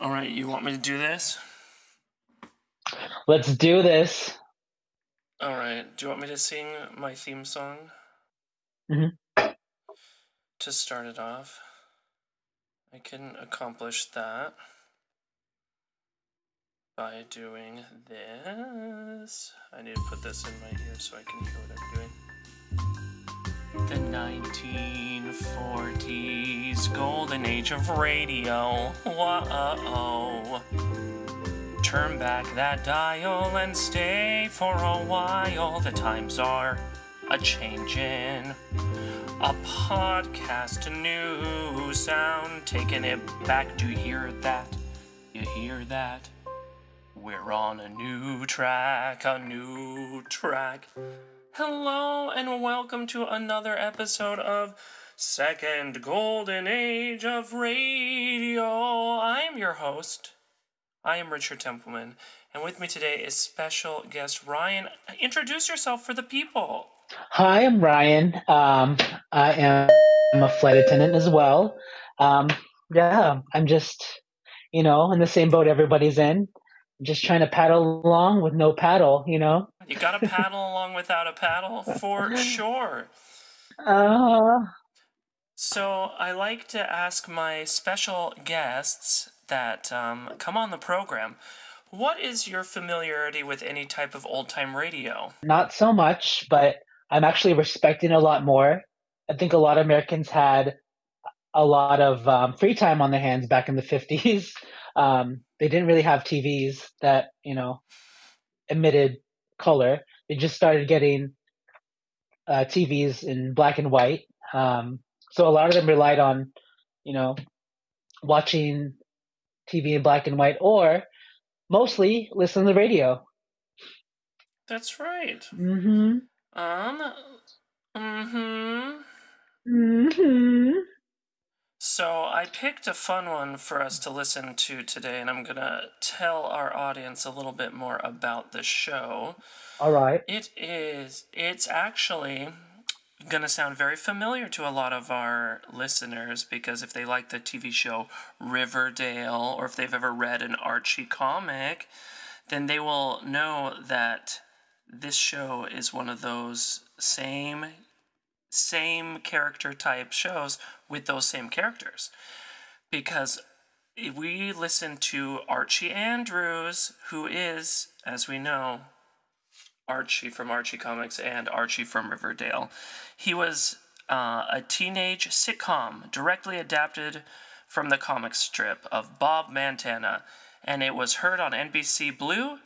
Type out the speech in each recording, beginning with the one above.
All right, you want me to do this? Let's do this. All right. Do you want me to sing my theme song? Mhm. To start it off, I can accomplish that by doing this. I need to put this in my ear so I can hear what I'm doing. The 1940s, golden age of radio. Whoa. Turn back that dial and stay for a while. The times are a changin'. A podcast, new sound, taking it back. Do you hear that? You hear that? We're on a new track, a new track. Hello and welcome to another episode of Second Golden Age of Radio. I am your host. I am Richard Templeman, and with me today is special guest Ryan. Introduce yourself for the people. Hi, I'm Ryan. Um, I am I'm a flight attendant as well. Um, yeah, I'm just, you know, in the same boat everybody's in. Just trying to paddle along with no paddle, you know. You got to paddle along without a paddle for sure. Uh, So I like to ask my special guests that um, come on the program, what is your familiarity with any type of old time radio? not so much, but I'm actually respecting a lot more. I think a lot of Americans had a lot of um, free time on their hands back in the 50s. Um, they didn't really have TVs that, you know, emitted color. They just started getting uh, TVs in black and white. Um, so a lot of them relied on, you know, watching TV in black and white or mostly listen to the radio. That's right. Mm-hmm. Um, mm-hmm. Mm-hmm. So I picked a fun one for us to listen to today, and I'm gonna tell our audience a little bit more about the show. All right. It is. It's actually going to sound very familiar to a lot of our listeners because if they like the TV show Riverdale or if they've ever read an Archie comic, then they will know that this show is one of those same same character type shows with those same characters. Because we listen to Archie Andrews who is as we know Archie from Archie Comics and Archie from Riverdale. He was uh, a teenage sitcom directly adapted from the comic strip of Bob Montana, and it was heard on NBC Blue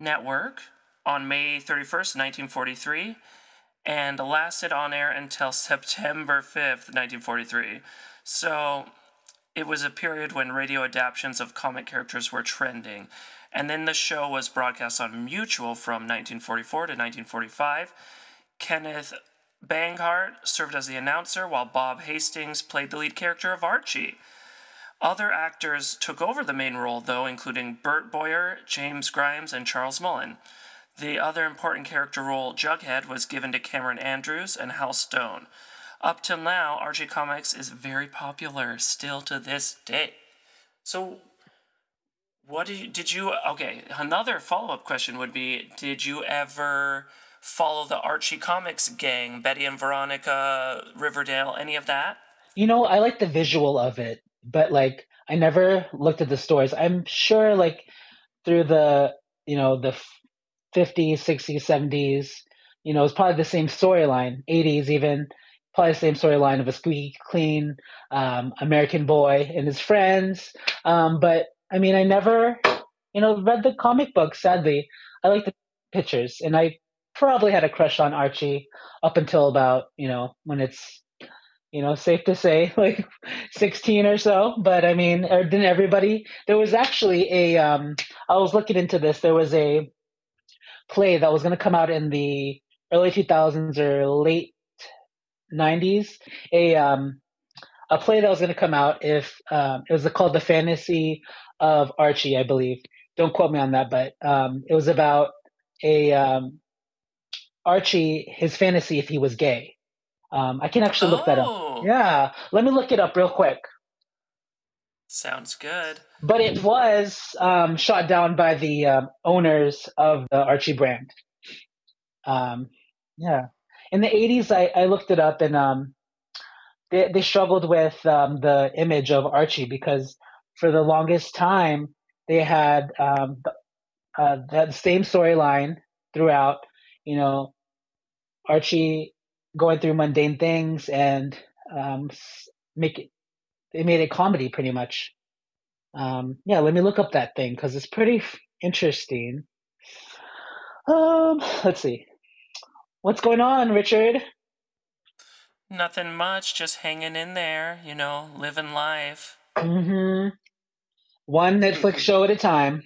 Network on May 31st, 1943, and lasted on air until September 5th, 1943. So it was a period when radio adaptations of comic characters were trending. And then the show was broadcast on Mutual from 1944 to 1945. Kenneth Banghart served as the announcer, while Bob Hastings played the lead character of Archie. Other actors took over the main role, though, including Burt Boyar, James Grimes, and Charles Mullen. The other important character role, Jughead, was given to Cameron Andrews and Hal Stone. Up till now, Archie Comics is very popular still to this day. So, what did you, did you okay? Another follow up question would be: Did you ever follow the Archie Comics gang, Betty and Veronica, Riverdale, any of that? You know, I like the visual of it, but like I never looked at the stories. I'm sure like through the, you know, the f- 50s, 60s, 70s, you know, it's probably the same storyline, 80s even, probably the same storyline of a squeaky clean um, American boy and his friends. Um, but I mean, I never, you know, read the comic books, sadly. I like the pictures, and I probably had a crush on Archie up until about, you know, when it's you know, safe to say, like 16 or so. But I mean, or didn't everybody? There was actually a. Um, I was looking into this. There was a play that was going to come out in the early 2000s or late 90s. A um, a play that was going to come out if um, it was called The Fantasy of Archie, I believe. Don't quote me on that, but um, it was about a um, Archie, his fantasy if he was gay. Um, I can actually look that up. Oh. Yeah, let me look it up real quick. Sounds good. But it was um, shot down by the um, owners of the Archie brand. Um, yeah. In the 80s, I, I looked it up and um, they, they struggled with um, the image of Archie because for the longest time, they had um, uh, the same storyline throughout, you know, Archie going through mundane things and um, make it, they made it comedy pretty much. Um, yeah, let me look up that thing because it's pretty f- interesting. Um, let's see. What's going on, Richard? Nothing much, just hanging in there, you know, living life. Mm-hmm. One Netflix show at a time.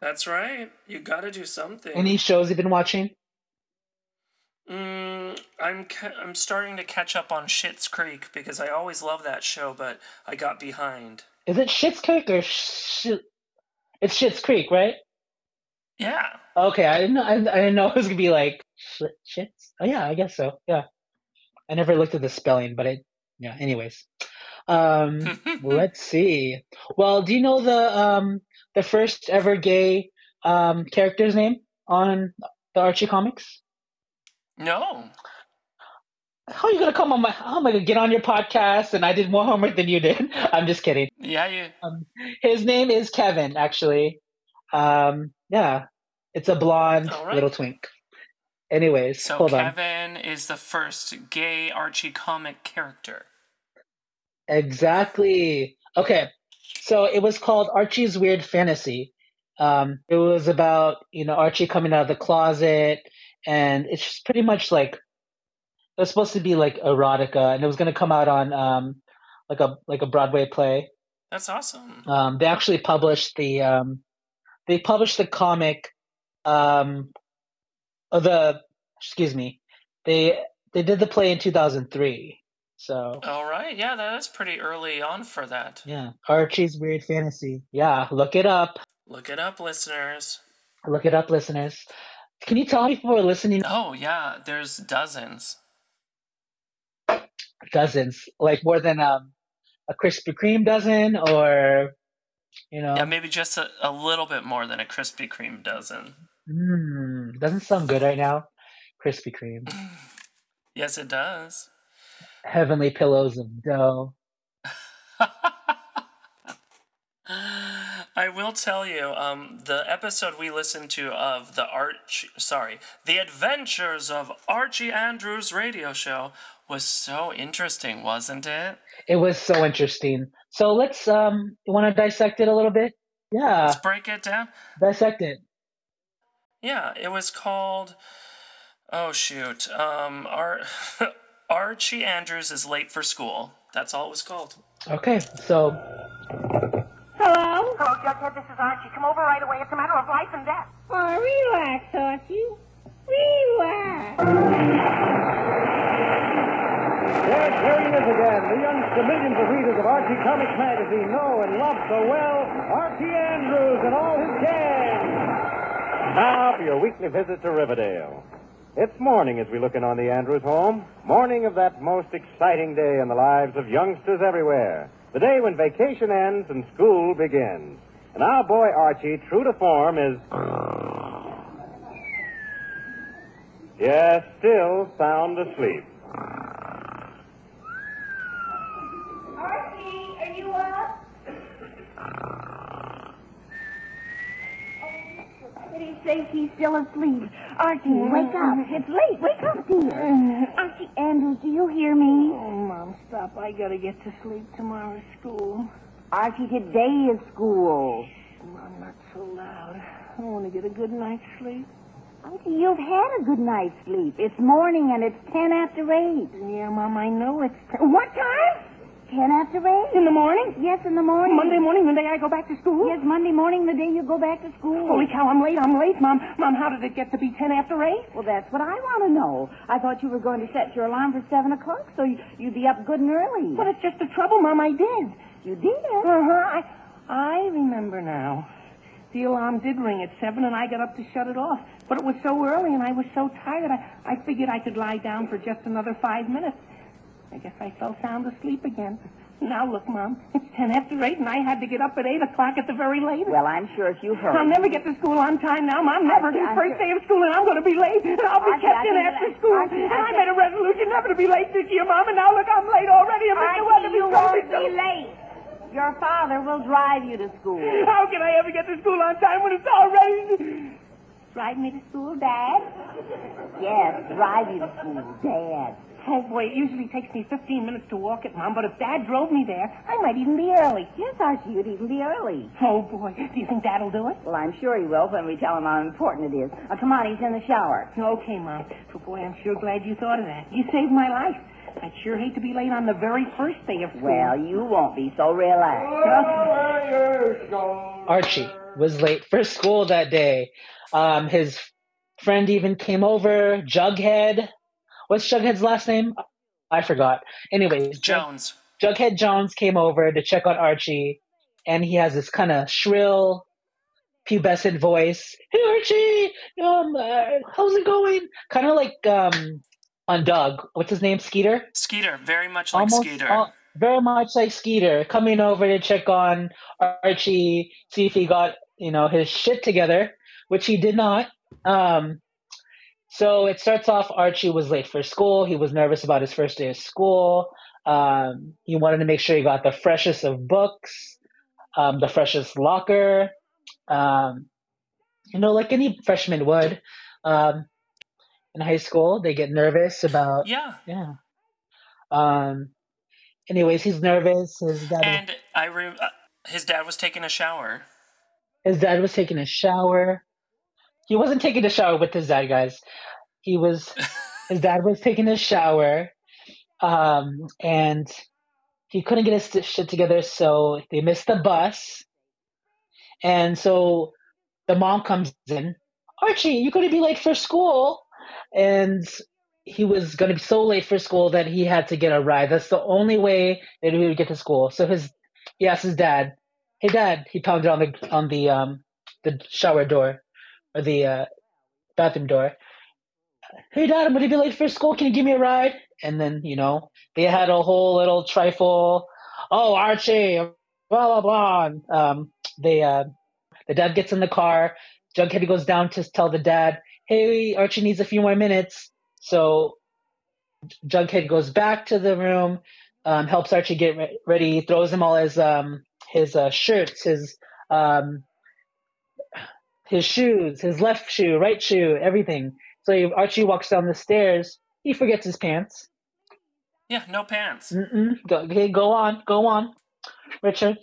That's right. You got to do something. Any shows you've been watching? Mm, I'm ca- I'm starting to catch up on Schitt's Creek because I always love that show, but I got behind. Is it Schitt's Creek or sh- it's Schitt's Creek, right? Yeah. Okay, I didn't know. I, I didn't know it was gonna be like sh- shits. Oh yeah, I guess so. Yeah, I never looked at the spelling, but it. Yeah. Anyways, um, let's see. Well, do you know the um the first ever gay um character's name on the Archie comics? no. How are you gonna come on my? How am I gonna get on your podcast and I did more homework than you did? I'm just kidding. Yeah, you. Um, his name is Kevin, actually. Um, yeah, it's a blonde right. little twink. Anyways, So hold on. Kevin is the first gay Archie comic character. Exactly. Okay, so it was called Archie's Weird Fantasy. Um, it was about you know Archie coming out of the closet, and it's just pretty much like it was supposed to be like erotica, and it was going to come out on um like a like a Broadway play. That's awesome. Um, they actually published the um, they published the comic um, the excuse me they they did the play in 2003 so All right. Yeah, that's pretty early on for that. yeah archie's weird fantasy yeah look it up Look it up, listeners. look it up listeners can you tell me if we're listening Oh, yeah, there's dozens. dozens like more than um, a krispy kreme dozen or you know Yeah, maybe just a, a little bit more than a Krispy Kreme dozen. mm, doesn't sound good right now krispy kreme Yes, it does. Heavenly pillows of dough I will tell you, um, the episode we listened to of the Arch, sorry, the Adventures of Archie Andrews radio show was so interesting, wasn't it? It was so interesting. So let's um you want to dissect it a little bit? Yeah, Let's break it down. dissect it. Yeah, it was called. Oh shoot, um, Ar- Archie Andrews is late for school. That's all it was called. Okay, so Hello? Hello, Jughead. This is Archie. Come over right away. It's a matter of life and death. Oh, relax, Archie. Relax. Yes, here he is again. The young the millions of readers of Archie Comics magazine know and love so well Archie Andrews and all his gang. Now for your weekly visit to Riverdale. It's morning as we look in on the Andrews home. Morning of that most exciting day in the lives of youngsters everywhere. The day when vacation ends and school begins. And our boy Archie, true to form, is. Yes, still sound asleep. Archie, are you up? Pretty safe he's still asleep. Archie, wake up. Mm-hmm. It's late. Wake up, dear. Mm-hmm. Archie Andrews, do you hear me? Oh, Mom, stop. I gotta get to sleep. Tomorrow's school. Archie, today is school. Mom, not so loud. I want to get a good night's sleep. Archie, you've had a good night's sleep. It's morning and it's ten after eight. Yeah, Mom, I know it's What time? Ten after eight. in the morning. Yes, in the morning. Monday morning, the day I go back to school. Yes, Monday morning, the day you go back to school. Holy cow, I'm late. I'm late, Mom. Mom, how did it get to be ten after eight? Well, that's what I want to know. I thought you were going to set your alarm for seven o'clock, so you- you'd be up good and early. But it's just the trouble, Mom. I did. You did. Uh-huh. I, I remember now. The alarm did ring at seven, and I got up to shut it off. But it was so early, and I was so tired, I, I figured I could lie down for just another five minutes. I guess I fell sound asleep again. Now look, Mom, it's ten after eight, and I had to get up at eight o'clock at the very latest. Well, I'm sure if you hurry. I'll never get to school on time now, Mom. Never. I- First day of school, and I'm going to be late, and I'll be I- kept I- in after school. I- and I- I made a resolution never to be late this year, Mom, and now look, I'm late already. And. Archie, Weatherby's you going to won't be be late. Your father will drive you to school. How can I ever get to school on time when it's already... Drive me to school, Dad? Yes, drive you to school, Dad. Oh, boy, it usually takes me 15 minutes to walk it, Mom, but if Dad drove me there, I might even be early. Yes, Archie, you'd even be early. Oh, boy, do you think Dad'll do it? Well, I'm sure he will when we tell him how important it is. Uh, come on, he's in the shower. Okay, Mom. But, boy, I'm sure glad you thought of that. You saved my life. I'd sure hate to be late on the very first day of school. Well, you won't be, so relax. Archie was late for school that day. Um, his friend even came over. Jughead. What's Jughead's last name? I forgot. Anyways, Jones. Jughead Jones came over to check on Archie, and he has this kind of shrill, pubescent voice. Hey Archie, um, uh, how's it going? Kind of like um, on Doug. What's his name? Skeeter. Skeeter, very much like Almost, Skeeter. uh, very much like Skeeter, coming over to check on Archie, see if he got you know his shit together, which he did not. Um, so it starts off. Archie was late for school. He was nervous about his first day of school. Um, he wanted to make sure he got the freshest of books, um, the freshest locker. Um, you know, like any freshman would. Um, in high school, they get nervous about yeah. yeah. Um. Anyways, he's nervous. His dad, And I re- uh, his dad was taking a shower. his dad was taking a shower. He wasn't taking a shower with his dad, guys. He was. his dad was taking a shower, um, and he couldn't get his shit together, so they missed the bus. And so the mom comes in. Archie, you're going to be late for school, and he was going to be so late for school that he had to get a ride. That's the only way that he would get to school. So his he asked his dad, "Hey, dad," he pounded on the on the um the shower door or the uh, bathroom door. Hey, dad, I'm to be late for school. Can you give me a ride? And then you know they had a whole little trifle. Oh, Archie, blah blah blah. And, um, they uh, the dad gets in the car. Jughead goes down to tell the dad, "Hey, Archie needs a few more minutes." So Jughead goes back to the room, um, helps Archie get re- ready, throws him all his um, his uh, shirts, his um, his shoes, his left shoe, right shoe, everything. So he- Archie walks down the stairs. He forgets his pants. Yeah, no pants. Mm-mm. Go, okay, go on, go on, Richard.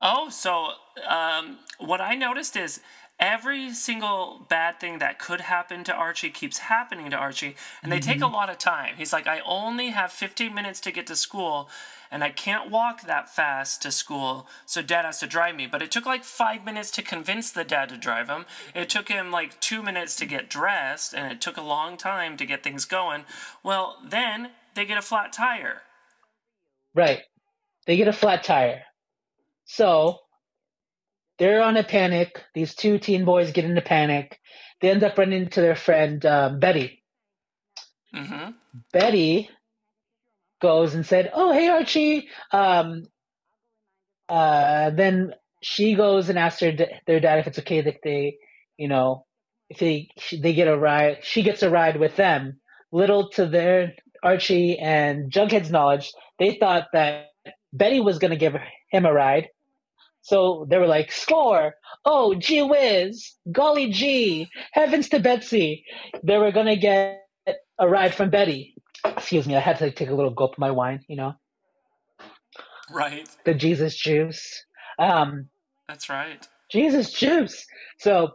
Oh, so um, what I noticed is every single bad thing that could happen to Archie keeps happening to Archie, and they take a mm-hmm. lot of time. He's like, I only have 15 minutes to get to school, and I can't walk that fast to school, so dad has to drive me. But it took like five minutes to convince the dad to drive him. It took him like two minutes to get dressed, and it took a long time to get things going. Well, then they get a flat tire. Right. They get a flat tire. So they're on a panic. These two teen boys get into panic. They end up running into their friend um, Betty. Mm-hmm. Betty goes and said, "Oh, hey Archie." Um, uh, then she goes and asks her d- their dad if it's okay that they, you know, if they they get a ride. She gets a ride with them. Little to their Archie and Jughead's knowledge, they thought that Betty was going to give him a ride. So they were like, "Score! Oh, gee whiz! Golly gee! Heavens to Betsy!" They were going to get a ride from Betty. Excuse me, I had to take a little gulp of my wine, you know, Right. the Jesus juice. Um, That's right. Jesus juice. So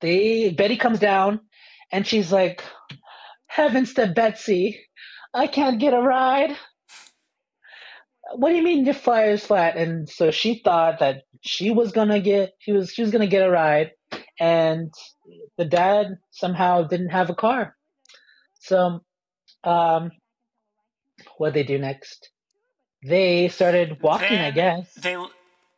they Betty comes down and she's like, Heavens to Betsy, I can't get a ride. What do you mean your fire's flat? And so she thought that she was gonna get she was she was gonna get a ride and the dad somehow didn't have a car. So um what they do next? They started walking, I guess. They,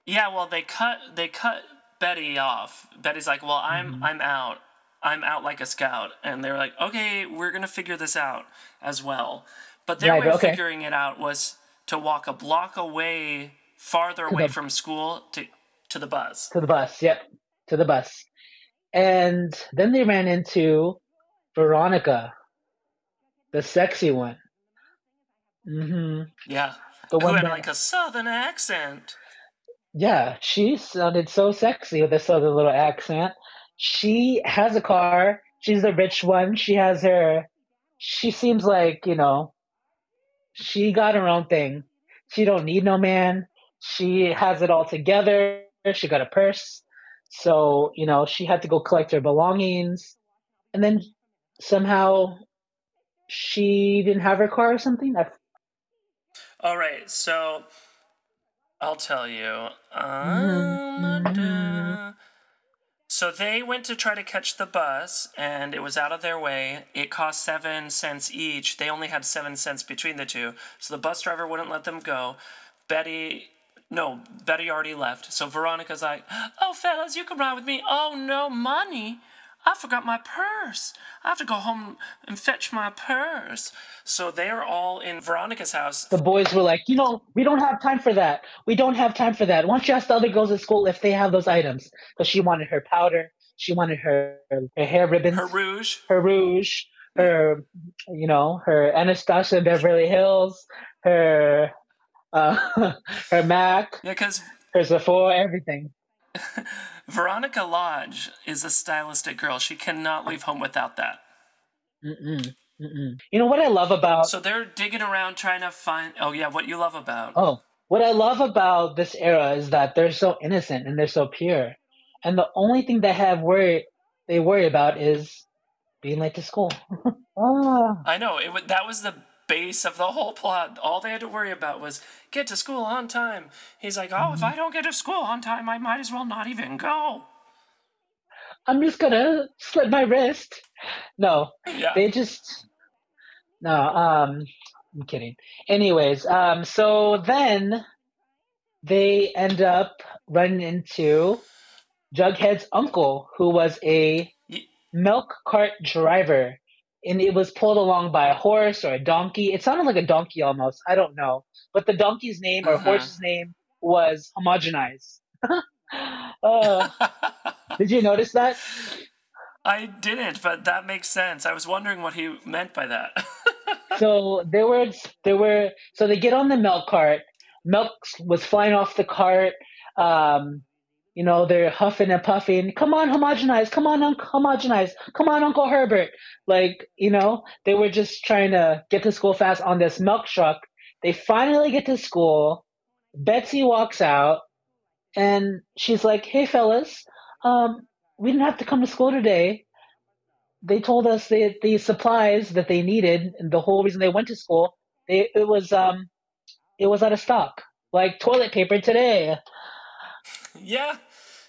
yeah, well, they cut they cut Betty off. Betty's like, "Well, I'm Mm-hmm. I'm out. I'm out like a scout." And they're like, "Okay, we're gonna figure this out as well." But their Right, way of okay. figuring it out was to walk a block away, farther away the- from school to to the bus. to the bus. Yep, to the bus. And then they ran into Veronica, the sexy one. Mm hmm Yeah. The Who one had that, like a southern accent. yeah, she sounded so sexy with this other little accent. She has a car. She's the rich one. She has her. She seems like you know. She got her own thing. She don't need no man. She has it all together. She got a purse. So, you know, she had to go collect her belongings. And then somehow she didn't have her car or something. All right, so I'll tell you. Mm-hmm. Um, so they went to try to catch the bus, and it was out of their way. It cost seven cents each. They only had seven cents between the two, so the bus driver wouldn't let them go. Betty. No, Betty already left. So Veronica's like, Oh, fellas, you can ride with me. Oh, no, money. I forgot my purse. I have to go home and fetch my purse. So they're all in Veronica's house. the boys were like, you know, we don't have time for that. We don't have time for that. Why don't you ask the other girls at school if they have those items? Because she wanted her powder. She wanted her, her hair ribbons. Her rouge. her rouge, her, you know, her Anastasia Beverly Hills, her, uh, her Mac, Yeah, because her Sephora, everything. Veronica Lodge is a stylistic girl. She cannot leave home without that. Mm-mm, mm-mm. You know what I love about? So they're digging around trying to find. Oh, yeah, what you love about. Oh, what I love about this era is that they're so innocent and they're so pure, and the only thing they have worry they worry about is being late to school. ah, I know. It That was the base of the whole plot. All they had to worry about was get to school on time. He's like, oh, if I don't get to school on time, I might as well not even go. I'm just gonna slit my wrist. No, Yeah. they just no um i'm kidding anyways um so then they end up running into jughead's uncle who was a milk cart driver and it was pulled along by a horse or a donkey. It sounded like a donkey almost. I don't know. But the donkey's name or Mhm. horse's name was homogenized. Oh. Did you notice that? I didn't, but that makes sense. I was wondering what he meant by that. so there were there were so they get on the milk cart. Milk was flying off the cart. Um you know they're huffing and puffing. Come on homogenize. Come on uncle homogenize. Come on uncle herbert. Like you know they were just trying to get to school fast on this milk truck. They finally get to school. Betsy walks out and she's like hey fellas um we didn't have to come to school today. They told us that the supplies that they needed and the whole reason they went to school they, it was um it was out of stock. Like toilet paper today. Yeah.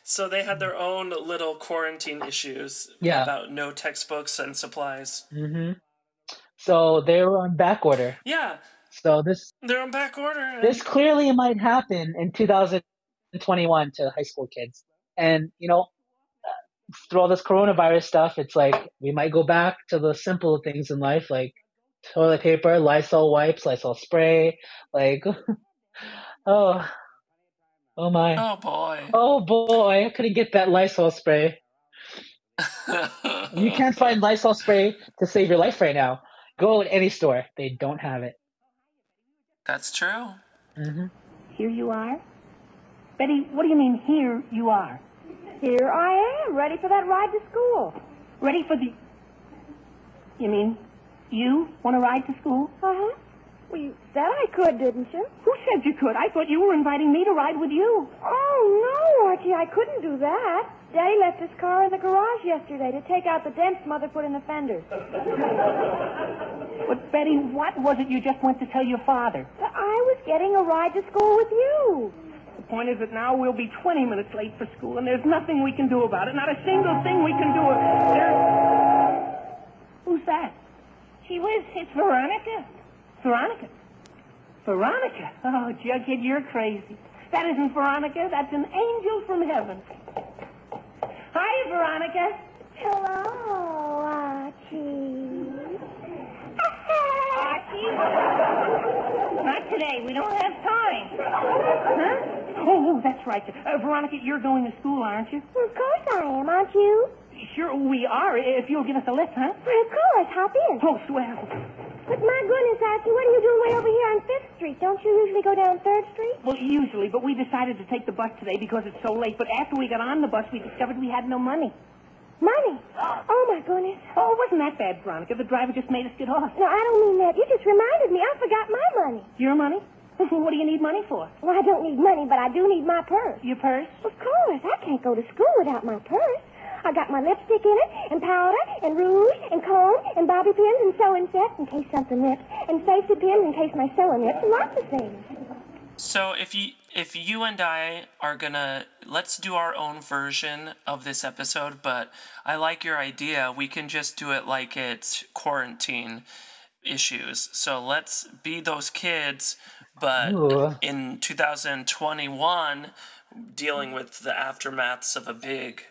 So they had their own little quarantine issues Yeah. about no textbooks and supplies. Mm-hmm. so they were on back order Yeah, so this they're on back order. this clearly might happen in 2021 to high school kids and you know through all this coronavirus stuff it's like we might go back to the simple things in life like toilet paper lysol wipes lysol spray like oh oh my Oh boy. Oh boy, I couldn't get that Lysol spray. You can't find Lysol spray to save your life right now. Go to any store; they don't have it. That's true. hmm Here you are? Betty, what do you mean, here you are? Here I am, ready for that ride to school. Ready for the. You mean, you want to ride to school? Uh huh. Well, you said I could, didn't you? Who said you could? I thought you were inviting me to ride with you. Oh, no, Archie, I couldn't do that. Daddy left his car in the garage yesterday to take out the dents Mother put in the fenders. But, Betty, what was it you just went to tell your father? But I was getting a ride to school with you. The point is that now we'll be 20 minutes late for school, and there's nothing we can do about it. Not a single thing we can do. There's... Who's that? Gee whiz, it's Veronica. Veronica? Veronica? Oh, Jughead, you're crazy. That isn't Veronica. That's an angel from heaven. Hi, Veronica. Hello, Archie. Archie, Not today. We don't have time. Huh? Oh, oh, that's right. Uh, Veronica, you're going to school, aren't you? Well, of course I am, aren't you? Sure, we are. If you'll give us a lift, huh? Well, of course. Hop in. Oh, swell. But my goodness, Archie, what are you doing way over here on Fifth Street? Don't you usually go down Third Street? Well, usually, but we decided to take the bus today because it's so late. But after we got on the bus, we discovered we had no money. Money. Oh, my goodness. Oh, it wasn't that bad, Veronica. The driver just made us get off. No, I don't mean that. You just reminded me. I forgot my money. Your money? what do you need money for? Well, I don't need money, but I do need my purse. Your purse? Of course. I can't go to school without my purse. I got my lipstick in it, and powder, and rouge, and comb, and bobby pins, and sewing sets in case something rips, and safety pins in case my sewing rips, and lots of things. So if you if you and I are gonna let's do our own version of this episode, but I like your idea. We can just do it like it's quarantine issues. So let's be those kids, but Ooh. in 2021 dealing with the aftermaths of a big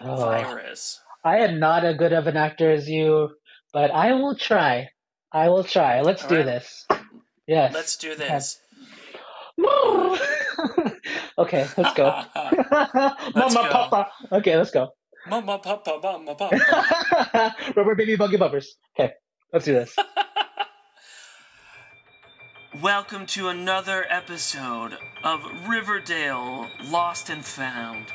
Oh, virus. I am not as good of an actor as you, but I will try. I will try. Let's All do right. this. Yes. Let's do this. okay, let's go. Mama, go. papa. Okay, let's go. Mama, papa, mama, papa. Rubber baby buggy bumpers. Okay, let's do this. Welcome to another episode of Riverdale Lost and Found.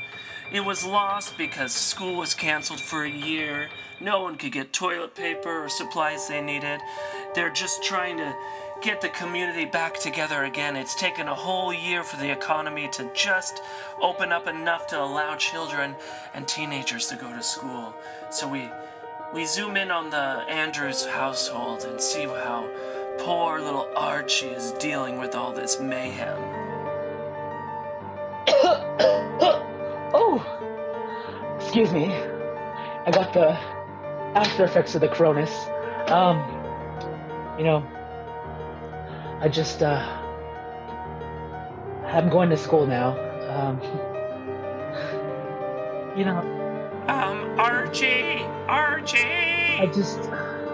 It was lost because school was canceled for a year. No one could get toilet paper or supplies they needed. They're just trying to get the community back together again. It's taken a whole year for the economy to just open up enough to allow children and teenagers to go to school. So we we zoom in on the Andrews household and see how poor little Archie is dealing with all this mayhem. oh, excuse me. I got the after effects of the Cronus. Um, you know, I just, uh, I'm going to school now. Um, you know, Um, Archie! Archie! I just,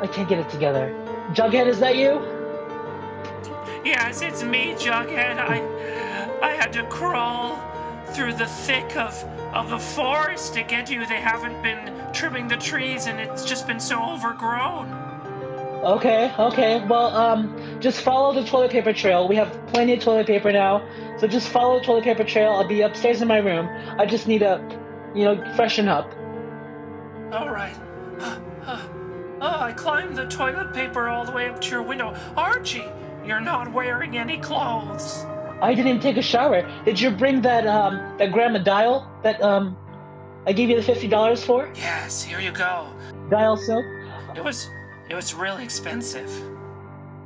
I can't get it together. Jughead, is that you? Yes, it's me, Jughead. I, I had to crawl through the thick of, of the forest to get you. They haven't been trimming the trees, and it's just been so overgrown. Okay, okay. Well, um, just follow the toilet paper trail. We have plenty of toilet paper now, so just follow the toilet paper trail. I'll be upstairs in my room. I just need to, you know, freshen up. All right. Oh, I climbed the toilet paper all the way up to your window. Archie, you're not wearing any clothes. I didn't even take a shower. Did you bring that um that grandma dial that um I gave you the fifty dollars for? Yes, here you go. Dial soap. It was it was really expensive.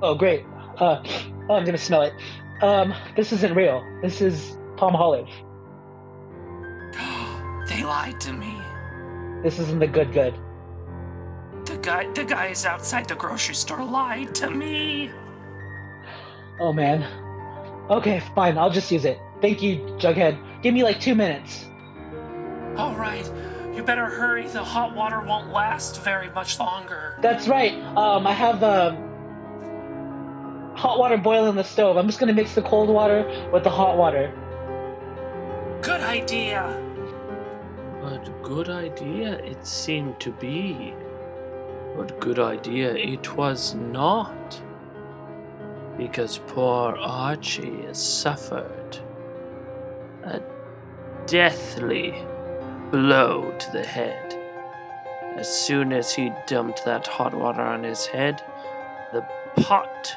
Oh, great. Uh, oh, I'm gonna smell it. Um, this isn't real. This is Palmolive. they lied to me. This isn't the good good. The guy the guys outside the grocery store lied to me. Oh man. Okay, fine. I'll just use it. Thank you, Jughead. Give me like two minutes. All right. You better hurry. The hot water won't last very much longer. That's right. Um, I have um, hot water boiling on the stove. I'm just gonna mix the cold water with the hot water. Good idea. But good idea it seemed to be. But good idea it was not. Because poor Archie has suffered a deathly blow to the head. As soon as he dumped that hot water on his head, the pot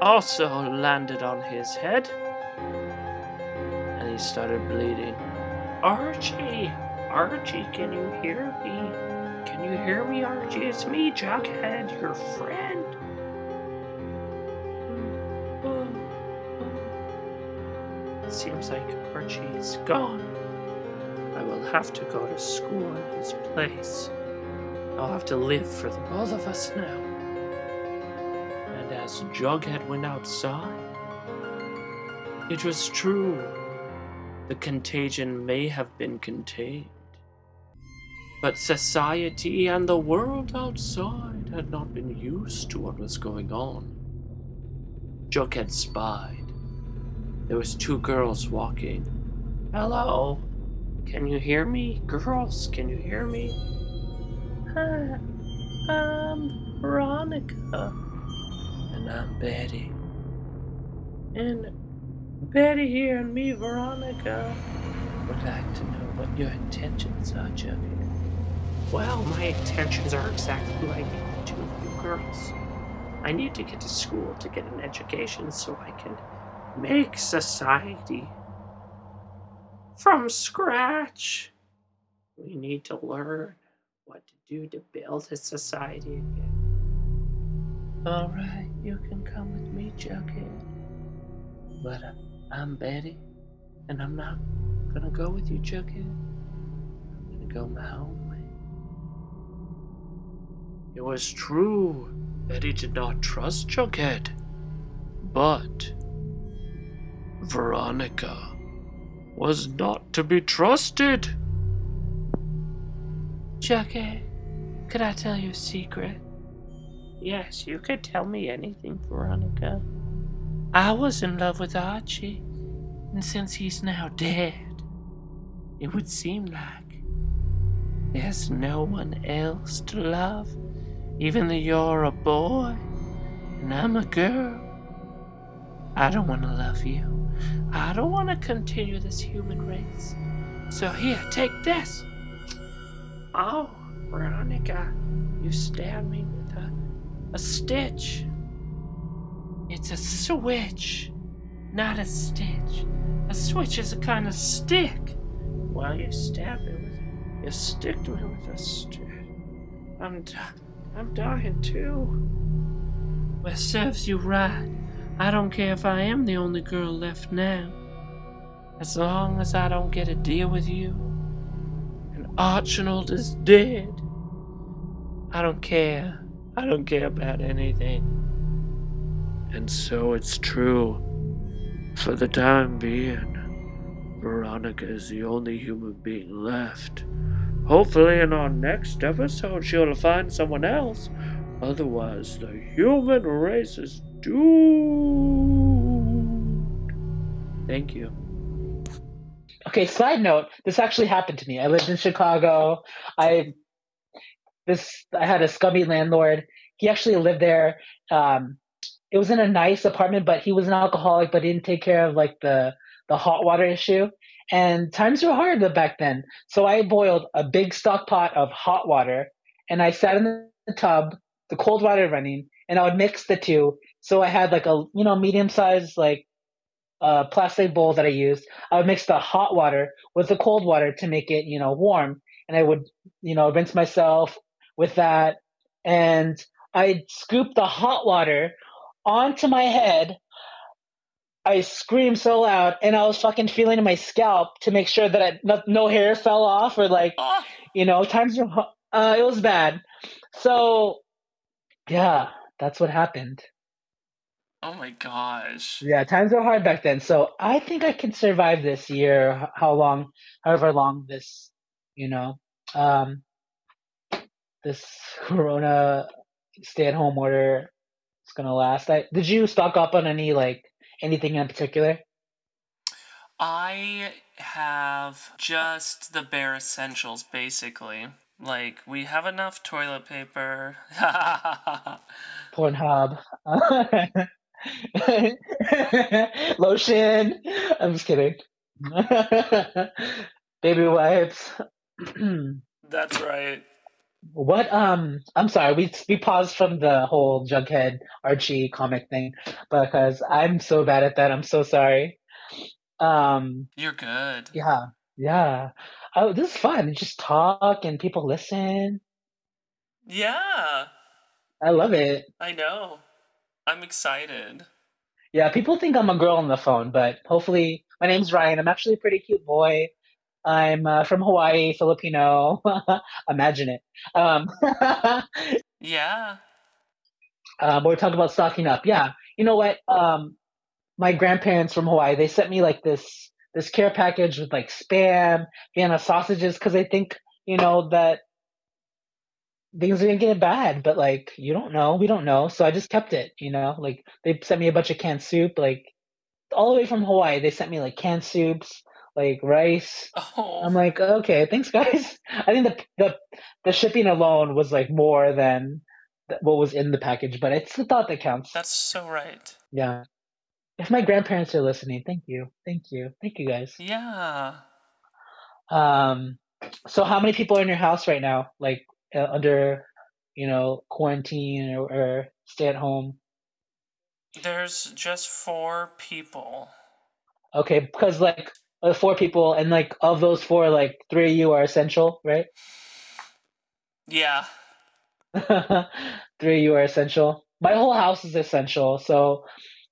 also landed on his head and he started bleeding. Archie! Archie, can you hear me? Can you hear me, Archie? It's me, Jughead, your friend. It seems like Archie's gone. I will have to go to school in his place. I'll have to live for the both of us now. And as Jughead went outside, it was true. The contagion may have been contained. But society and the world outside had not been used to what was going on. Jughead spied. There was two girls walking. Hello? Can you hear me? Girls, can you hear me? Hi, I'm Veronica. And I'm Betty. And Betty here and me, Veronica, would like to know what your intentions are, Jughead. Well, my intentions are exactly like the two of you girls. I need to get to school to get an education so I can make society from scratch. We need to learn what to do to build a society again. All right, you can come with me, Jughead. But uh, I'm Betty, and I'm not gonna go with you, Jughead. I'm gonna go my own way. It was true. Betty did not trust Jughead. But Veronica was not to be trusted. Jughead, could I tell you a secret? Yes, you could tell me anything, Veronica. I was in love with Archie, and since he's now dead, it would seem like there's no one else to love, even though you're a boy and I'm a girl. I don't want to love you. I don't want to continue this human race. So here, take this. Oh, Veronica, you stabbed me with a, a stitch. It's a switch, not a stitch. A switch is a kind of stick. Well, you stab me with you stick to me with a stick. I'm I'm dying too. Well, serves you right. I don't care if I am the only girl left now. As long as I don't get a deal with you, and Archibald is dead, I don't care. I don't care about anything. And so it's true. For the time being, Veronica is the only human being left. Hopefully, in our next episode, she'll find someone else. Otherwise, the human race is doomed. Thank you. Okay, side note, this actually happened to me. I lived in Chicago. I this I had a scummy landlord. He actually lived there. Um, it was in a nice apartment, but he was an alcoholic, but didn't take care of like the the hot water issue. And times were hard back then. So I boiled a big stock pot of hot water and I sat in the tub, the cold water running, and I would mix the two. So I had like a you know medium sized like uh, plastic bowl that I used. I would mix the hot water with the cold water to make it you know warm, and I would you know rinse myself with that, and I'd scoop the hot water onto my head. I screamed so loud, and I was fucking feeling my scalp to make sure that I, no, no hair fell off or like Oh, you know times uh, it was bad. So yeah, that's what happened. Oh my gosh. Yeah, times were hard back then. So I think I can survive this year, how long, however long this, you know, um, this Corona stay-at-home order is gonna last. I, did you stock up on any like anything in particular? I have just the bare essentials, basically. Like, we have enough toilet paper. Pornhub, lotion. I'm just kidding. Baby wipes. That's right. What um I'm sorry, we we paused from the whole Jughead Archie comic thing because I'm so bad at that. I'm so sorry. Um You're good. yeah. Yeah. Oh, this is fun. Just talk and people listen. Yeah, I love it. I know. I'm excited. Yeah, people think I'm a girl on the phone, but hopefully my name's Ryan. I'm actually a pretty cute boy. I'm uh, from Hawaii, Filipino. Imagine it. Um, Yeah. um, we're talking about stocking up. Yeah. You know what? Um, my grandparents from Hawaii, they sent me like this this care package with like spam, Vienna sausages, because I think you know that things are gonna get bad, but like you don't know, we don't know, so I just kept it. You know, like they sent me a bunch of canned soup, like all the way from Hawaii. They sent me like canned soups, like rice. Oh, I'm like, okay, thanks guys. I think the the the shipping alone was like more than what was in the package, but it's the thought that counts. that's so right. Yeah. If my grandparents are listening, thank you, thank you, thank you guys. Yeah. Um, so how many people are in your house right now? Like uh, under, you know, quarantine or, or stay at home? There's just four people. Okay, because like uh, four people, and like of those four, like three of you are essential, right? Yeah. three of you are essential. My whole house is essential. So,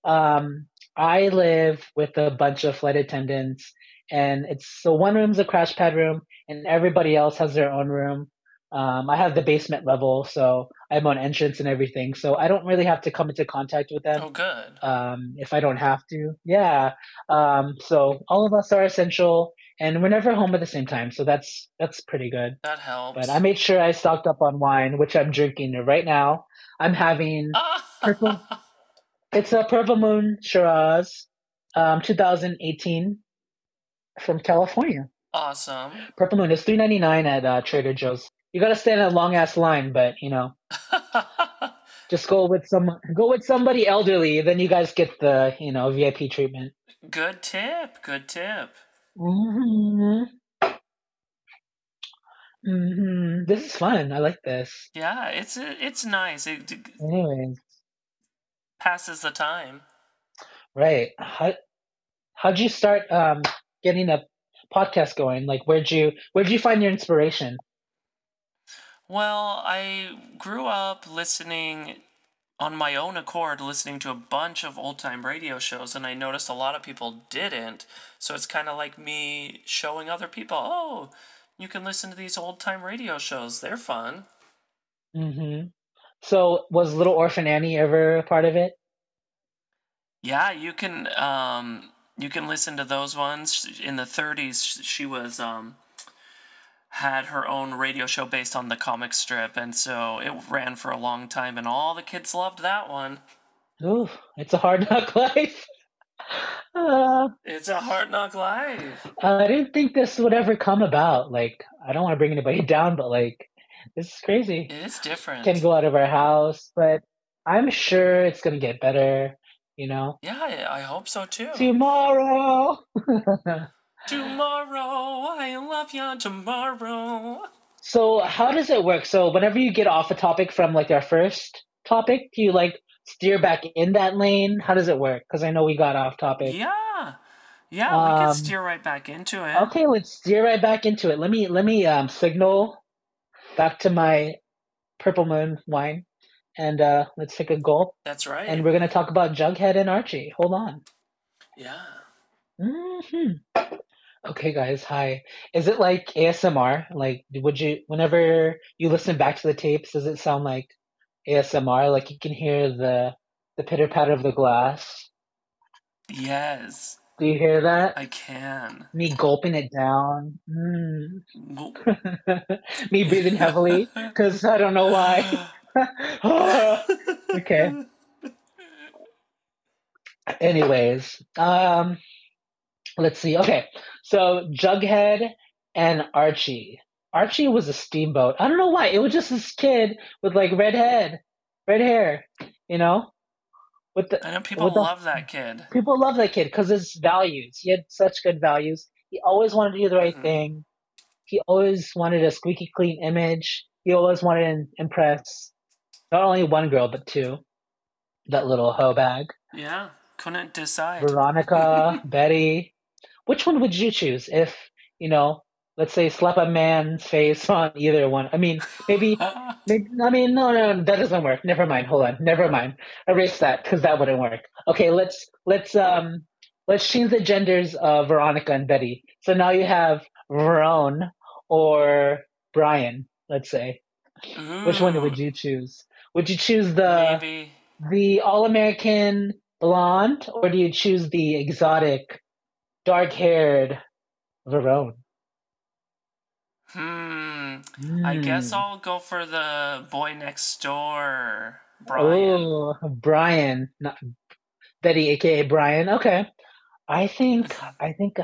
um, I live with a bunch of flight attendants, and it's so one room's a crash pad room, and everybody else has their own room. Um, I have the basement level, so I'm on entrance and everything. So I don't really have to come into contact with them Oh, good. um, if I don't have to. Yeah. Um, so all of us are essential, and we're never home at the same time. So that's that's pretty good. That helps. But I made sure I stocked up on wine, which I'm drinking right now. I'm having Purple. it's a Purple Moon Shiraz, um, 2018 from California. awesome. Purple Moon is 3.99 at uh, Trader Joe's. You gotta stand in a long ass line, but you know, just go with some go with somebody elderly. Then you guys get the you know VIP treatment. good tip. Good tip. Mm-hmm. Mm-hmm. This is fun. I like this. Yeah, it's it's nice. It Anyways, passes the time. right? How how'd you start um getting a podcast going? Like, where'd you where'd you find your inspiration? Well, I grew up listening on my own accord, listening to a bunch of old time radio shows, and I noticed a lot of people didn't. So it's kind of like me showing other people, oh, you can listen to these old time radio shows. They're fun. Mm-hmm. So, was Little Orphan Annie ever a part of it? Yeah, you can um you can listen to those ones. In the 30s, she was um had her own radio show based on the comic strip, and so it ran for a long time, and all the kids loved that one. Ooh, it's a hard knock life. Uh, It's a hard knock life. I didn't think this would ever come about. Like, I don't want to bring anybody down, but like, this is crazy. It is different. Can't go out of our house, but I'm sure it's gonna get better. You know, Yeah, I hope so too. tomorrow. Tomorrow, I love you tomorrow. So how does it work? So whenever you get off a topic from like our first topic, do you like steer back in that lane? How does it work? Because I know we got off topic. Yeah. Yeah, we Um, can steer right back into it. Okay, let's steer right back into it. Let me let me um signal back to my purple moon wine, and uh let's take a gulp. That's right. And we're gonna talk about Jughead and Archie. Hold on. yeah. hmm Okay, guys. Hi. Is it like ASMR? Like, would you whenever you listen back to the tapes, does it sound like ASMR? Like you can hear the the pitter patter of the glass. Yes, Do you hear that? I can. Me gulping it down. Mm. Me breathing heavily because I don't know why. okay. Anyways, um, let's see. Okay, so Jughead and Archie. Archie was a steamboat. I don't know why. It was just this kid with like red head, red hair. You know, with the I know people with the- love that kid. people love that kid because his values. He had such good values. He always wanted to do the right Mhm. thing. He always wanted a squeaky clean image. He always wanted to impress not only one girl but two. That little hoe bag. Yeah, couldn't decide. Veronica, Betty. Which one would you choose if, you know, let's say slap a man's face on either one? I mean, maybe, maybe I mean, no, no, that doesn't work. Never mind. Hold on. Never mind. Erase that because that wouldn't work. Okay, let's let's um let's change the genders of Veronica and Betty. So now you have Verone or Brian. Let's say. Which one would you choose? Would you choose the Maybe. the all American blonde, or do you choose the exotic, dark haired Verone? Hmm. Hmm. I guess Hmm. I'll go for the boy next door, Brian. Oh, Brian, not Betty, aka Brian. Okay. I think I think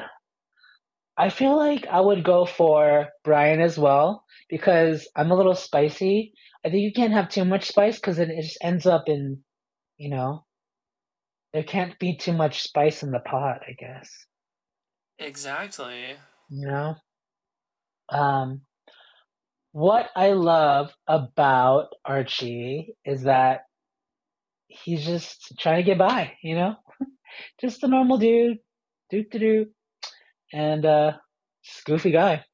I feel like I would go for Brian as well because I'm a little spicy. I think you can't have too much spice because then it just ends up in, you know, there can't be too much spice in the pot, I guess. Exactly. You know? Um, what I love about Archie is that he's just trying to get by, you know? Just a normal dude. Doo doo doo. And uh just goofy guy.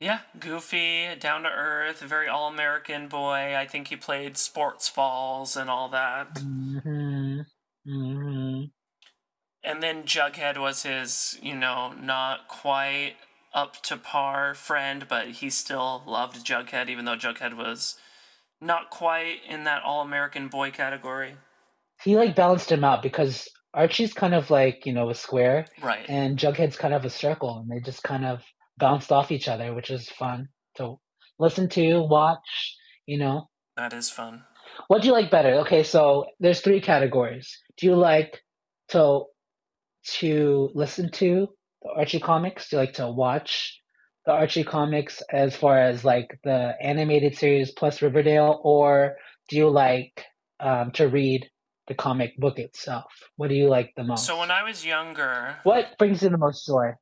Yeah, goofy, down to earth, very all American boy. I think he played sports balls and all that. hmm hmm And then Jughead was his, you know, not quite up to par friend, but he still loved Jughead, even though Jughead was not quite in that all American boy category. He like balanced him out because Archie's kind of like, you know, a square Right. and Jughead's kind of a circle and they just kind of bounced off each other, which is fun to listen to, watch, you know. That is fun. What do you like better? Okay, so there's three categories. Do you like to to listen to the Archie comics? Do you like to watch the Archie comics as far as like the animated series plus Riverdale, or do you like um, to read the comic book itself? What do you like the most? So when I was younger, what brings you the most joy?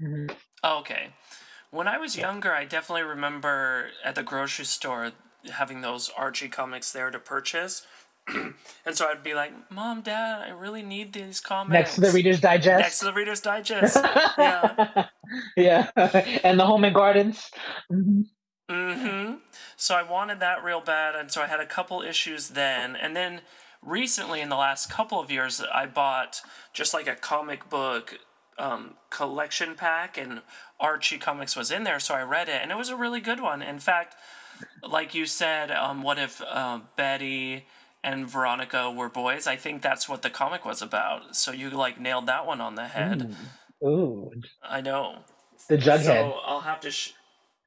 hmm Oh, okay. When I was younger, I definitely remember at the grocery store having those Archie comics there to purchase. and so I'd be like, Mom, Dad, I really need these comics. Next to the Reader's Digest. Next to the Reader's Digest. yeah. yeah, and the Home and Gardens. hmm Mm-hmm. So I wanted that real bad, and so I had a couple issues then. And then recently, in the last couple of years, I bought just like a comic book um, collection pack, and Archie Comics was in there, so I read it, and it was a really good one. In fact, like you said, um, what if uh, Betty and Veronica were boys? I think that's what the comic was about. So you like nailed that one on the head. Ooh, I know. the Jughead. So I'll have to. Sh-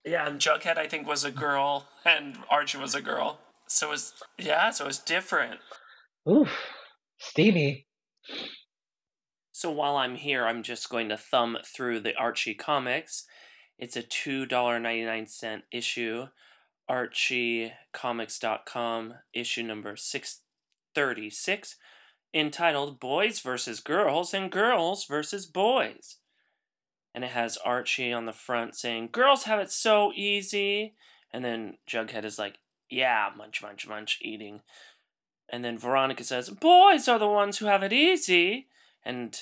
yeah, and Jughead I think was a girl, and Archie was a girl. So it's yeah, so it's different. Oof, steamy. So while I'm here, I'm just going to thumb through the Archie comics. It's a two dollar ninety nine cent issue. ArchieComics.com issue number six thirty six, entitled "Boys versus Girls and Girls versus Boys." and it has Archie on the front saying, Girls have it so easy. And then Jughead is like, Yeah, munch, munch, munch, eating. And then Veronica says, Boys are the ones who have it easy. And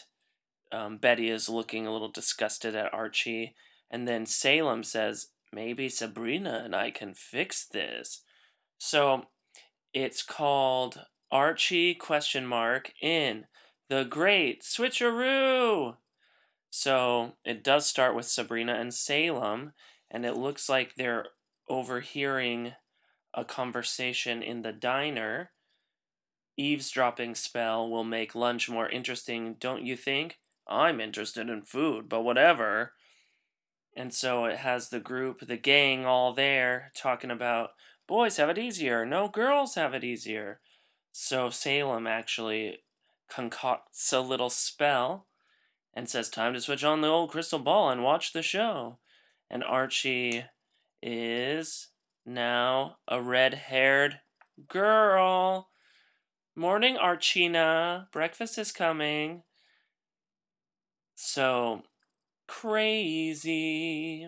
um, Betty is looking a little disgusted at Archie. And then Salem says, Maybe Sabrina and I can fix this. So it's called Archie question mark in the Great Switcheroo. So it does start with Sabrina and Salem, and it looks like they're overhearing a conversation in the diner. Eavesdropping spell will make lunch more interesting, don't you think? I'm interested in food, but whatever. And so it has the group, the gang, all there talking about boys have it easier, no girls have it easier. So Salem actually concocts a little spell and says, Time to switch on the old crystal ball and watch the show. And Archie is now a red haired girl. Morning, Archina. Breakfast is coming. So crazy.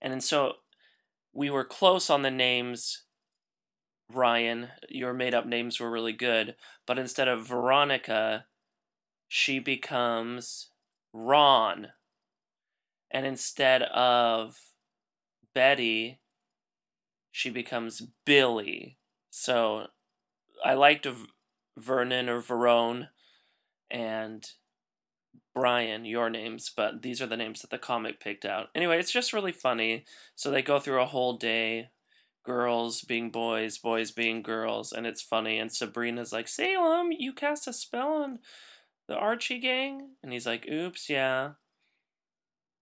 And then so we were close on the names. Ryan, your made up names were really good. But instead of Veronica, she becomes Ron. And instead of Betty, she becomes Billy. So I liked Vernon or Verone and Brian, your names, but these are the names that the comic picked out. Anyway, it's just really funny. So they go through a whole day, girls being boys, boys being girls, and it's funny. And Sabrina's like, Salem, you cast a spell on the Archie gang? And he's like, oops, yeah.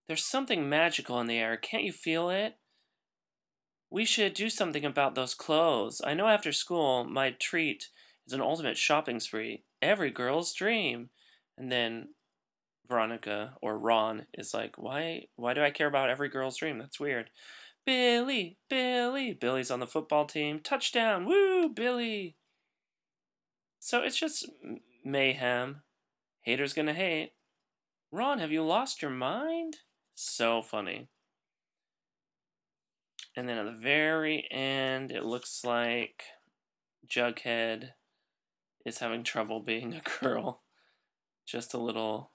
There's something magical in the air. Can't you feel it? We should do something about those clothes. I know after school, my treat is an ultimate shopping spree. Every girl's dream. And then Veronica or Ron is like, why why do I care about every girl's dream? That's weird. Billy, Billy, Billy's on the football team. Touchdown. Woo, Billy. So it's just mayhem. Haters gonna hate. Ron, have you lost your mind? So funny. And then at the very end, it looks like Jughead is having trouble being a girl. Just a little,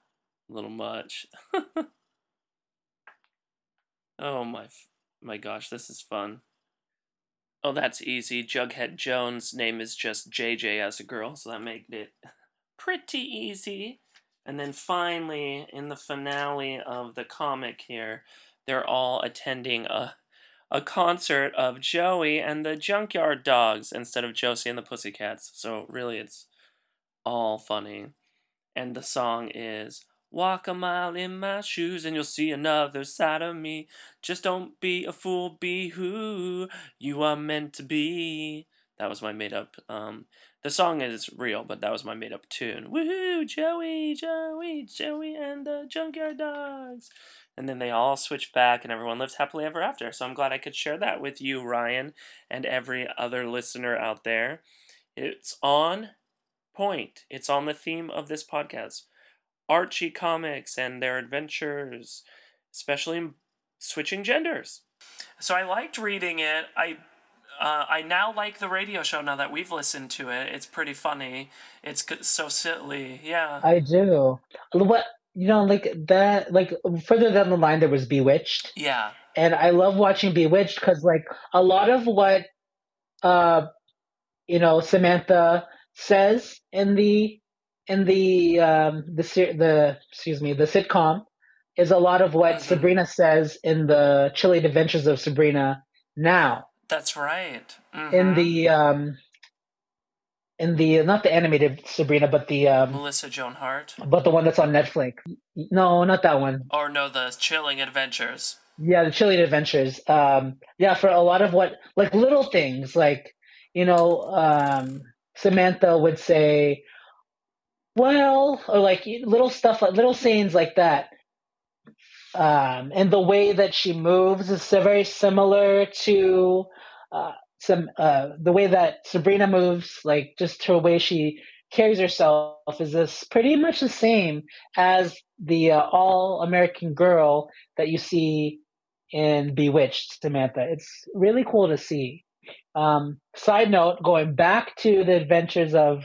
little much. oh my, my gosh, this is fun. Oh, that's easy. Jughead Jones' name is just JJ as a girl, so that made it pretty easy. And then finally, in the finale of the comic here, they're all attending a a concert of Joey and the Junkyard Dogs instead of Josie and the Pussycats. So really, it's all funny. And the song is Walk a mile in my shoes and you'll see another side of me. Just don't be a fool, be who you are meant to be. That was my made up. Um, the song is real, but that was my made up tune. Woohoo! Joey, Joey, Joey, and the Junkyard Dogs. And then they all switch back, and everyone lives happily ever after. So I'm glad I could share that with you, Ryan, and every other listener out there. It's on point. It's on the theme of this podcast. Archie comics and their adventures, especially in switching genders. So I liked reading it. I uh, I now like the radio show now that we've listened to it. It's pretty funny. It's so silly. Yeah. I do. What you know, like that, like further down the line, there was Bewitched. Yeah. And I love watching Bewitched because, like, a lot of what, uh, you know, Samantha says in the in the um the the excuse me the sitcom is a lot of what mm-hmm. Sabrina says in the Chilling Adventures of Sabrina now. That's right. Mm-hmm. In the um in the not the animated Sabrina, but the um, Melissa Joan Hart, but the one that's on Netflix. No, not that one. Or no, the Chilling Adventures. Yeah, the Chilling Adventures. Um, yeah, for a lot of what like little things, like you know, um, Samantha would say, "Well," or like little stuff, like little sayings like that. Um, and the way that she moves is so very similar to uh, some uh, the way that Sabrina moves, like just her way she carries herself, is this pretty much the same as the uh, all American girl that you see in Bewitched, Samantha. It's really cool to see. Um, side note, going back to the adventures of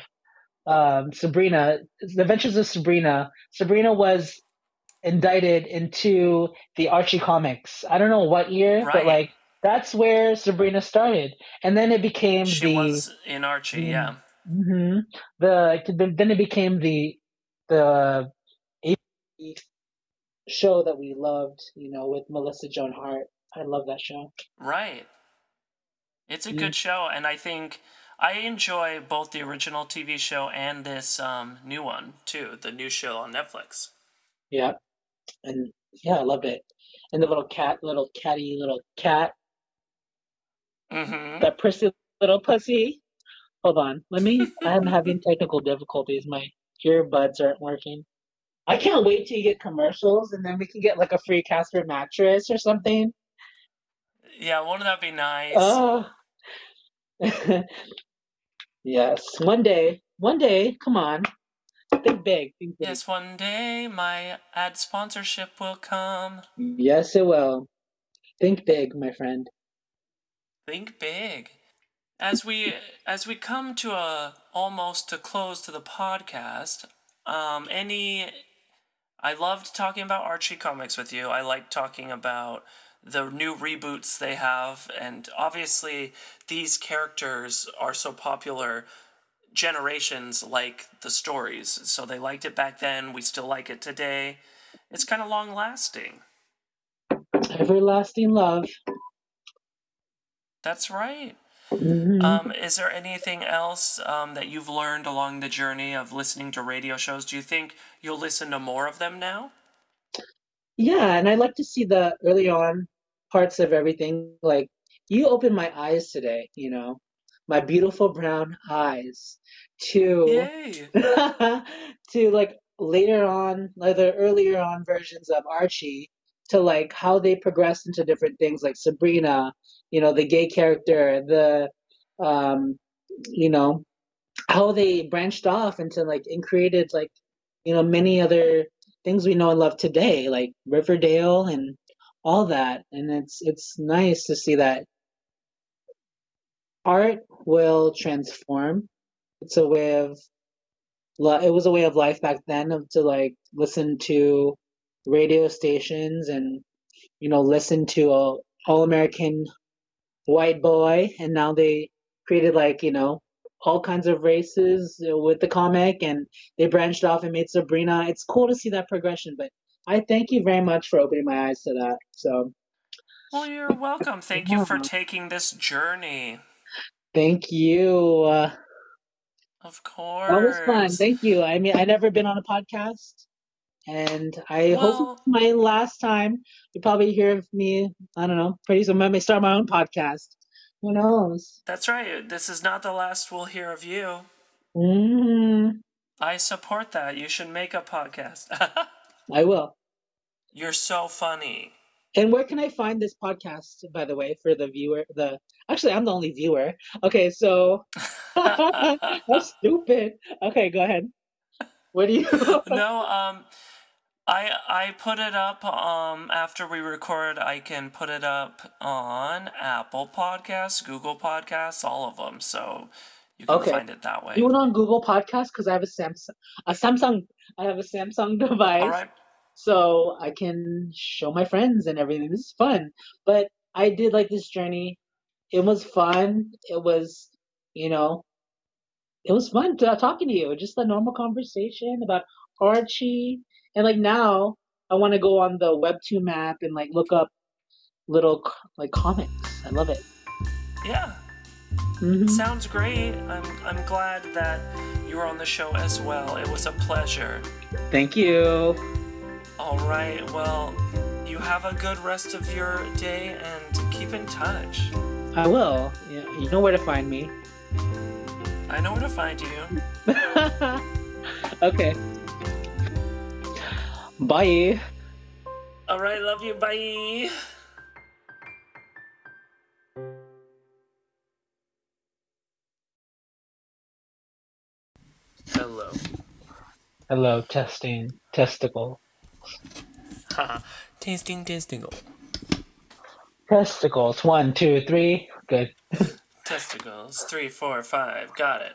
um, Sabrina, the adventures of Sabrina. Sabrina was indicted into the Archie comics. I don't know what year, right. but like that's where Sabrina started, and then it became she the was in Archie, the, yeah. Mm-hmm, the then it became the the show that we loved, you know, with Melissa Joan Hart. I love that show. Right. It's a good show, and I think I enjoy both the original TV show and this um, new one too, the new show on Netflix. Yeah, and yeah, I loved it. And the little cat, little catty little cat Mm-hmm. That prissy little pussy. Hold on. Let me. I'm having technical difficulties. My earbuds aren't working. I can't wait till you get commercials and then we can get like a free Casper mattress or something. Yeah, wouldn't that be nice? Oh. yes. One day. One day. Come on. Think big. Think big. Yes, one day my ad sponsorship will come. Yes, it will. Think big, my friend. Think big. As we as we come to a almost a close to the podcast, um, any I loved talking about Archie comics with you. I like talking about the new reboots they have, and obviously these characters are so popular. Generations like the stories, so they liked it back then. We still like it today. It's kind of long lasting. Everlasting love. That's right. Mm-hmm. Um, is there anything else um, that you've learned along the journey of listening to radio shows? Do you think you'll listen to more of them now? Yeah, and I like to see the early on parts of everything. Like you opened my eyes today, you know, my beautiful brown eyes to to like later on, like the earlier on versions of Archie, to like how they progressed into different things like Sabrina, you know, the gay character, the um, you know, how they branched off into like and created like, you know, many other things we know and love today, like Riverdale and all that. And it's it's nice to see that art will transform. It's a way of it was a way of life back then of to like listen to radio stations and you know listen to a all American white boy and now they created like you know all kinds of races with the comic and they branched off and made Sabrina. It's cool to see that progression, but I thank you very much for opening my eyes to that. So Well, you're welcome. Thank you for taking this journey. thank you. Uh, Of course. that was fun. Thank you. I mean, I never been on a podcast, and I hope Well- it's my last time. You probably hear of me. I don't know. Pretty soon, I may start my own podcast. Who knows? That's right. This is not the last we'll hear of you. hmm I support that. You should make a podcast. I will. You're so funny. And where can I find this podcast, by the way, for the viewer? The actually, I'm the only viewer. Okay, so that's stupid. Okay, go ahead. What do you? no, um, I I put it up. Um, after we record, I can put it up on Apple Podcasts, Google Podcasts, all of them. So you can Okay. find it that way. do it on Google Podcasts because I have a Samsung, a Samsung. I have a Samsung device, All right. so I can show my friends and everything. This is fun. But I did like this journey. It was fun. It was, you know, it was fun to, talking to you. Just a normal conversation about Archie. And like now, I want to go on the Webtoon map and like look up little like comics. I love it. Yeah. hmm Sounds great. I'm I'm glad that you were on the show as well. It was a pleasure. Thank you. All right. Well, you have a good rest of your day and keep in touch. I will. You know where to find me. I know where to find you. okay. Bye. All right. Love you. Bye. Hello. Hello, testing. Testicle. Haha. tasting testicle. Testicles. One, two, three. Good. Testicles. Three, four, five. Got it.